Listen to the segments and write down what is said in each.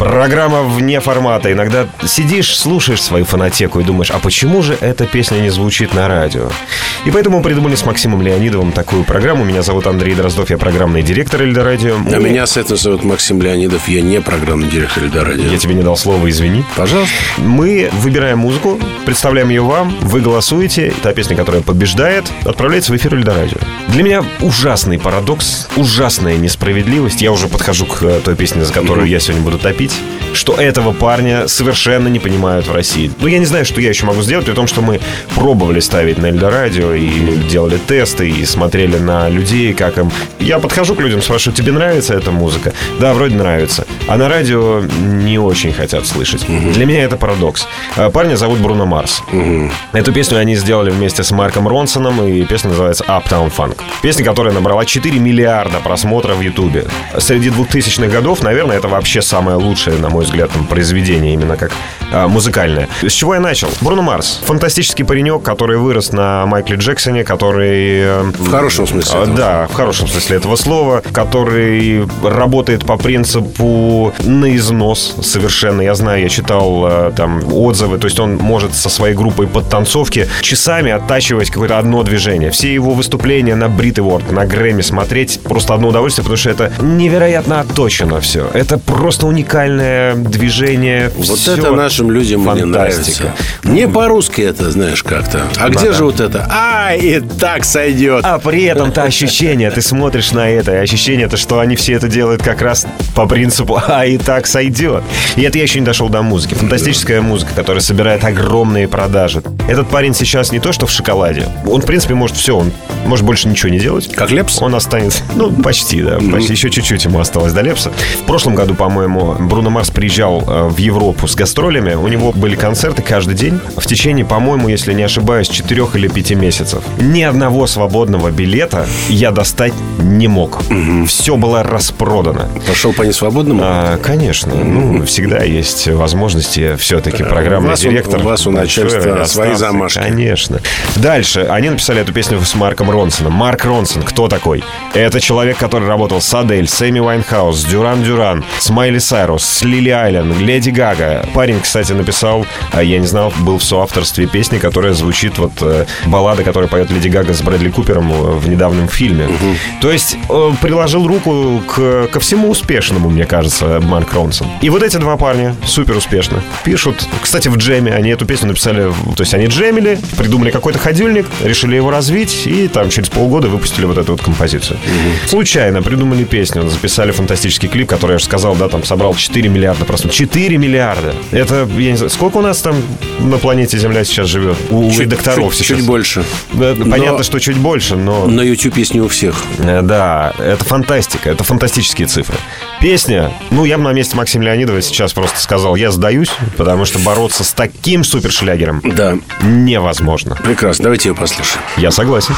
Программа вне формата. Иногда сидишь, слушаешь свою фонотеку и думаешь, а почему же эта песня не звучит на радио? И поэтому мы придумали с Максимом Леонидовым такую программу. Меня зовут Андрей Дроздов, я программный директор Эльдо Радио. А меня с этого зовут Максим Леонидов, я не программный директор Эльдо Радио. Я тебе не дал слова, извини. Пожалуйста. Мы выбираем музыку, представляем ее вам, вы голосуете. Та песня, которая побеждает, отправляется в эфир Эльдо Радио. Для меня ужасный парадокс, ужасная несправедливость. Я уже подхожу к э, той песне, за которую я сегодня буду топить Sweet. Что этого парня совершенно не понимают в России. Ну, я не знаю, что я еще могу сделать, при том, что мы пробовали ставить на Эльдорадио и делали тесты, и смотрели на людей, как им... Я подхожу к людям, спрашиваю, тебе нравится эта музыка? Да, вроде нравится. А на радио не очень хотят слышать. Угу. Для меня это парадокс. А, парня зовут Бруно Марс. Угу. Эту песню они сделали вместе с Марком Ронсоном, и песня называется Uptown Funk. Песня, которая набрала 4 миллиарда просмотров в Ютубе. Среди 2000-х годов, наверное, это вообще самое лучшее, на мой взгляд, там, произведение именно как а, музыкальное. С чего я начал? Бруно Марс. Фантастический паренек, который вырос на Майкле Джексоне, который... Э, в хорошем смысле. А, да, в хорошем смысле этого слова. Который работает по принципу на износ совершенно. Я знаю, я читал э, там отзывы. То есть он может со своей группой подтанцовки часами оттачивать какое-то одно движение. Все его выступления на Брит Ворд, на Грэмми смотреть просто одно удовольствие, потому что это невероятно отточено все. Это просто уникальное движение. Вот все это нашим людям Фантастика. не нравится. Не по-русски это, знаешь, как-то. А ну, где да. же вот это? А, и так сойдет. А при этом-то ощущение, ты смотришь на это, и ощущение то, что они все это делают как раз по принципу «а, и так сойдет». И это я еще не дошел до музыки. Фантастическая музыка, которая собирает огромные продажи. Этот парень сейчас не то, что в шоколаде. Он, в принципе, может все. Он может больше ничего не делать. Как Лепс? Он останется... Ну, почти, да. Почти. Еще чуть-чуть ему осталось до Лепса. В прошлом году, по-моему, Бруно Марс приезжал э, в Европу с гастролями. У него были концерты каждый день в течение, по-моему, если не ошибаюсь, четырех или пяти месяцев. Ни одного свободного билета я достать не мог. Угу. Все было распродано. Пошел по несвободному? А, конечно. Ну, всегда есть возможности все-таки программный вас директор. У вас у начальства свои замашки. Конечно. Дальше. Они написали эту песню с Марком Ронсоном. Марк Ронсон, кто такой? Это человек, который работал с Адель, с Эми Вайнхаус, Дюран Дюран, с Майли Сайрус, с Лили Аллен, Леди Гага. Парень, кстати, написал, а я не знал, был в соавторстве песни, которая звучит вот э, баллада, которую поет Леди Гага с Брэдли Купером в недавнем фильме. Угу. То есть э, приложил руку к, ко всему успешному, мне кажется, Марк Ронсон. И вот эти два парня супер успешно пишут. Кстати, в джеме они эту песню написали, то есть они джемили, придумали какой-то ходильник, решили его развить и там через полгода выпустили вот эту вот композицию. Угу. Случайно придумали песню, записали фантастический клип, который, я же сказал, да, там собрал 4 миллиарда просмотров. 4 миллиарда. Это, я не знаю, сколько у нас там на планете Земля сейчас живет? У чуть, докторов чуть, сейчас. Чуть больше. Да, но... Понятно, что чуть больше, но... На YouTube есть не у всех. Э, да, это фантастика, это фантастические цифры. Песня, ну, я бы на месте Максима Леонидова сейчас просто сказал, я сдаюсь, потому что бороться с таким супершлягером да. невозможно. Прекрасно, давайте ее послушаем. Я согласен.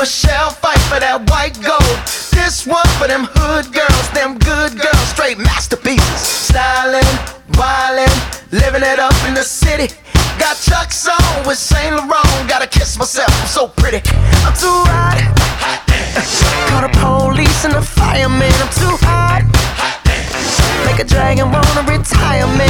Michelle fight for that white gold. This one for them hood girls, them good girls, straight masterpieces. Styling, wildin', living it up in the city. Got Chuck's on with Saint Laurent. Gotta kiss myself, I'm so pretty. I'm too hot. Call the police and the fireman. I'm too hot. Make a dragon wanna retire, man.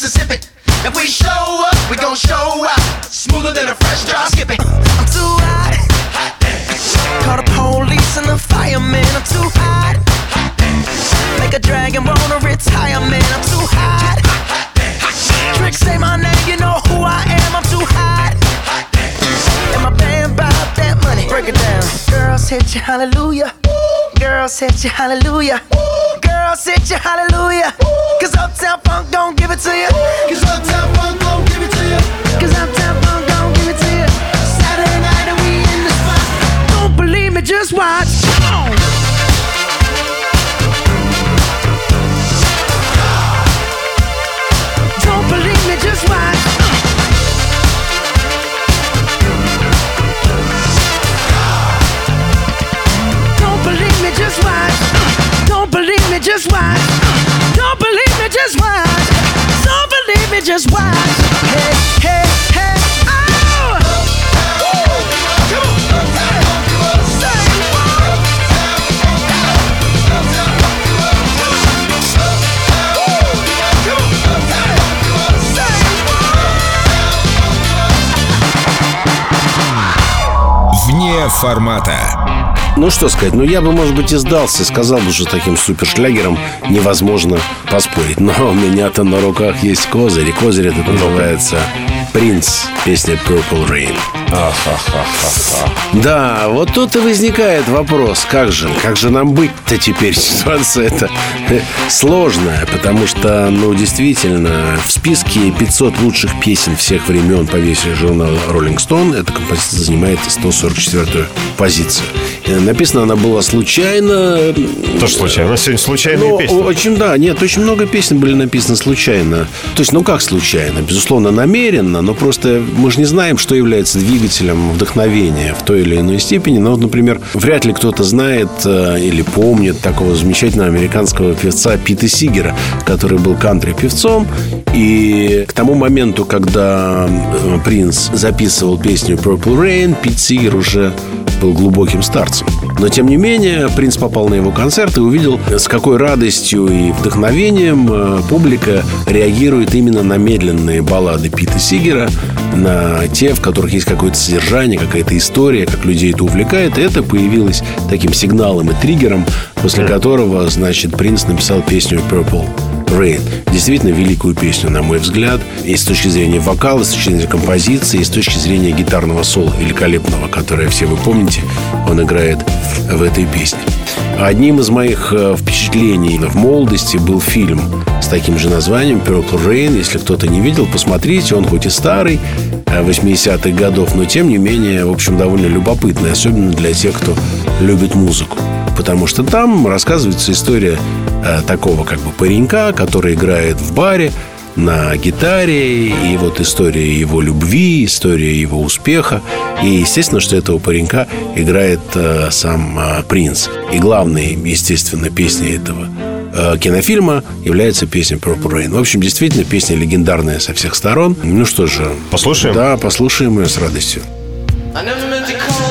Mississippi. If we show up, we gon' show out. Smoother than a fresh drop skipping. I'm too hot. hot Call the police and the fireman. I'm too hot. hot Make a dragon wanna retire, man. I'm too hot. hot Trick say my name, you know who I am. I'm too hot. And my band bout that money. Break it down. Girls hit you, hallelujah. Girls hit you, hallelujah. Girls hit you, hallelujah. Cause Uptown Funk don't give it to you. Cause Uptown Funk don't give it to you. Cause Uptown Funk don't give it to you. Saturday night and we in the spot. Don't believe me, just watch. Come on. Don't believe me, just watch. Just watch. Hey, hey, hey, oh! Say what? Say Вне формата. Ну что сказать, ну я бы, может быть, и сдался, сказал бы, что таким супершлягером невозможно поспорить. Но у меня-то на руках есть козырь, и козырь этот называется «Принц», песня «Purple Rain». Да, вот тут и возникает вопрос, как же, как же нам быть-то теперь? Ситуация эта сложная, потому что, ну, действительно, в списке 500 лучших песен всех времен по версии журнала Rolling Stone эта композиция занимает 144-ю позицию. И написана она была случайно. Тоже случайно. У нас сегодня случайные Ну, песни. очень, да, нет, очень много песен были написаны случайно. То есть, ну как случайно? Безусловно, намеренно, но просто мы же не знаем, что является двигателем вдохновения в той или иной степени. Но, вот, например, вряд ли кто-то знает э, или помнит такого замечательного американского певца Пита Сигера, который был кантри-певцом. И к тому моменту, когда э, Принц записывал песню Purple Rain, Пит Сигер уже был глубоким старцем. Но, тем не менее, принц попал на его концерт и увидел, с какой радостью и вдохновением э, публика реагирует именно на медленные баллады Пита Сигера, на те, в которых есть какое-то содержание, какая-то история, как людей это увлекает. И это появилось таким сигналом и триггером, после которого, значит, принц написал песню Purple Rain. Действительно великую песню, на мой взгляд. И с точки зрения вокала, и с точки зрения композиции, и с точки зрения гитарного соло великолепного, которое все вы помните, он играет в этой песне. Одним из моих э, впечатлений в молодости был фильм с таким же названием Purple Rain. Если кто-то не видел, посмотрите. Он хоть и старый, э, 80-х годов, но тем не менее, в общем, довольно любопытный, особенно для тех, кто любит музыку. Потому что там рассказывается история э, такого как бы паренька, который играет в баре на гитаре, и вот история его любви, история его успеха. И естественно, что этого паренька играет э, сам э, принц. И главной, естественно, песней этого э, кинофильма является песня Purple Rain. В общем, действительно, песня легендарная со всех сторон. Ну что же. Послушаем? Да, послушаем ее с радостью. I never meant to call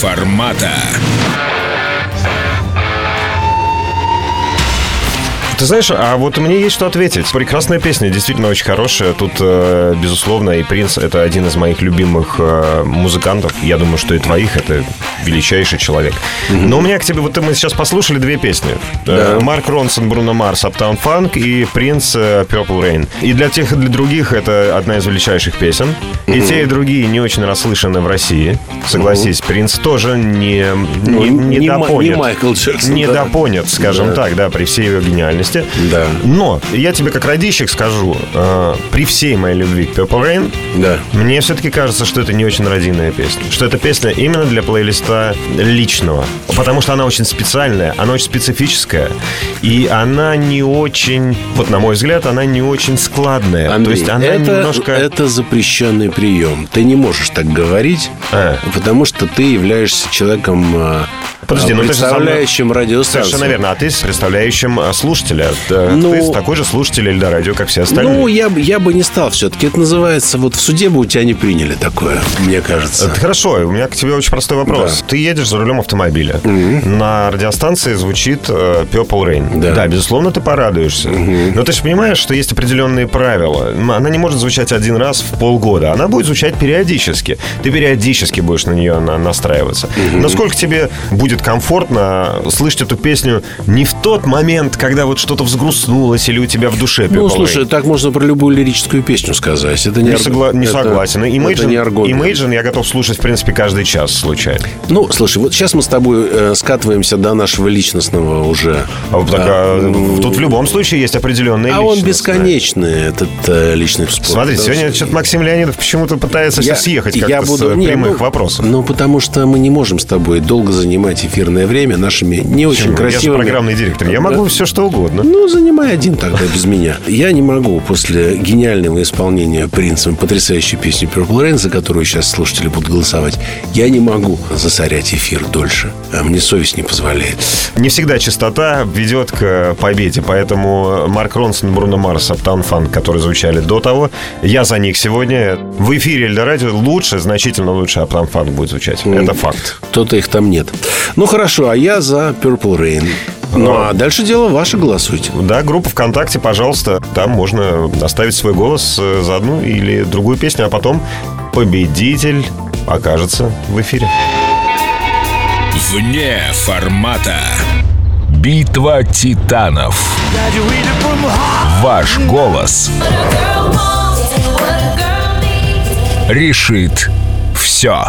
формата. Ты знаешь, а вот мне есть что ответить. Прекрасная песня, действительно очень хорошая. Тут, э, безусловно, и Принц — это один из моих любимых э, музыкантов. Я думаю, что и твоих. Это величайший человек. Но у меня к тебе... Вот мы сейчас послушали две песни. Э, Марк Ронсон, Бруно Марс, Uptown Funk и Принц Purple Rain. И для тех, и для других это одна из величайших песен. И те, и другие не очень расслышаны в России. Согласись, Принц тоже не, Ну, не, не недопонят. не Майкл Джексон, да. Недопонят, скажем Да. так, да, при всей ее гениальности. Да. Но я тебе как радищик скажу, э, при всей моей любви к Purple Rain, Да. мне все-таки кажется, что это не очень родийная песня. Что это песня именно для плейлиста личного. Потому что она очень специальная, она очень специфическая. И она не очень, вот на мой взгляд, она не очень складная. Андрей, То есть она это, немножко... это запрещенный прием. Ты не можешь так говорить, А. потому что ты являешься человеком, а, Подожди, а, ну представляющим радиостанцию. Совершенно верно. А ты представляющим э, слушателя. Э, Ну- ты такой же слушатель Эльдорадио, как все остальные. Ну, я, бы- я бы не стал все-таки. Это называется, вот в суде бы у тебя не приняли такое, мне кажется. Это Хорошо, у меня к тебе очень простой вопрос. Ты едешь за рулем автомобиля. На радиостанции звучит э, Purple Rain. Да. безусловно, ты порадуешься. Но ты же понимаешь, что есть определенные правила. Она не может звучать один раз в полгода. Она будет звучать периодически. Ты периодически будешь на нее на- настраиваться. Насколько тебе будет комфортно слышать эту песню не в тот момент, когда вот что-то взгрустнулось или у тебя в душе Purple Ну, Rain? слушай, так можно про любую лирическую песню сказать. Это не, Не, арг- согла- не это- согласен. это Imagine, не аргумент. Imagine я готов слушать, в принципе, каждый час случайно. Ну, слушай, вот сейчас мы с тобой э, скатываемся до нашего личностного уже. А так, а, тут в любом случае есть определенные А он бесконечный, этот э, личный спорт. Смотри, сегодня что- что-то Максим Леонидов почему-то пытается сейчас съехать как-то с э, не, прямых ну, вопросов. Ну, потому что мы не можем с тобой долго занимать эфирное время нашими не очень Почему? Я же красивыми... программный директор. Я могу все что угодно. Ну, занимай один тогда без меня. Я не могу после гениального исполнения принцем потрясающей песни Purple Rain, за которую сейчас слушатели будут голосовать, я не могу засорять эфир дольше. А мне совесть не позволяет. Не всегда чистота ведет к победе, поэтому Марк Ронсон, Бруно Марс, Аптаун Фан, которые звучали до того, я за них сегодня. В эфире Эльдорадио лучше, значительно лучше Аптаун Фан будет звучать. Это факт. То-то их там нет. Ну, хорошо, а я за Purple Rain. Ну, а дальше дело ваше, голосуйте. Да, группа ВКонтакте, пожалуйста. Там можно оставить свой голос э, за одну или другую песню, а потом победитель окажется в эфире. Вне формата. Битва титанов. Ваш голос решит все.